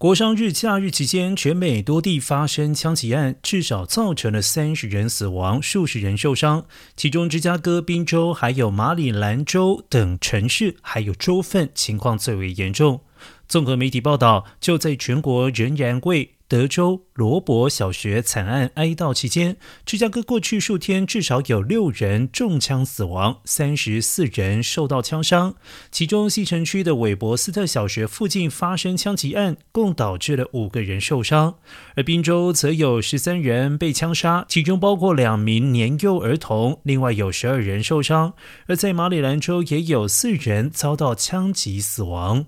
国殇日假日期间，全美多地发生枪击案，至少造成了三十人死亡，数十人受伤。其中，芝加哥、宾州还有马里兰州等城市还有州份情况最为严重。综合媒体报道，就在全国仍然为德州罗伯小学惨案哀悼期间，芝加哥过去数天至少有六人中枪死亡，三十四人受到枪伤。其中，西城区的韦伯斯特小学附近发生枪击案，共导致了五个人受伤。而宾州则有十三人被枪杀，其中包括两名年幼儿童，另外有十二人受伤。而在马里兰州，也有四人遭到枪击死亡。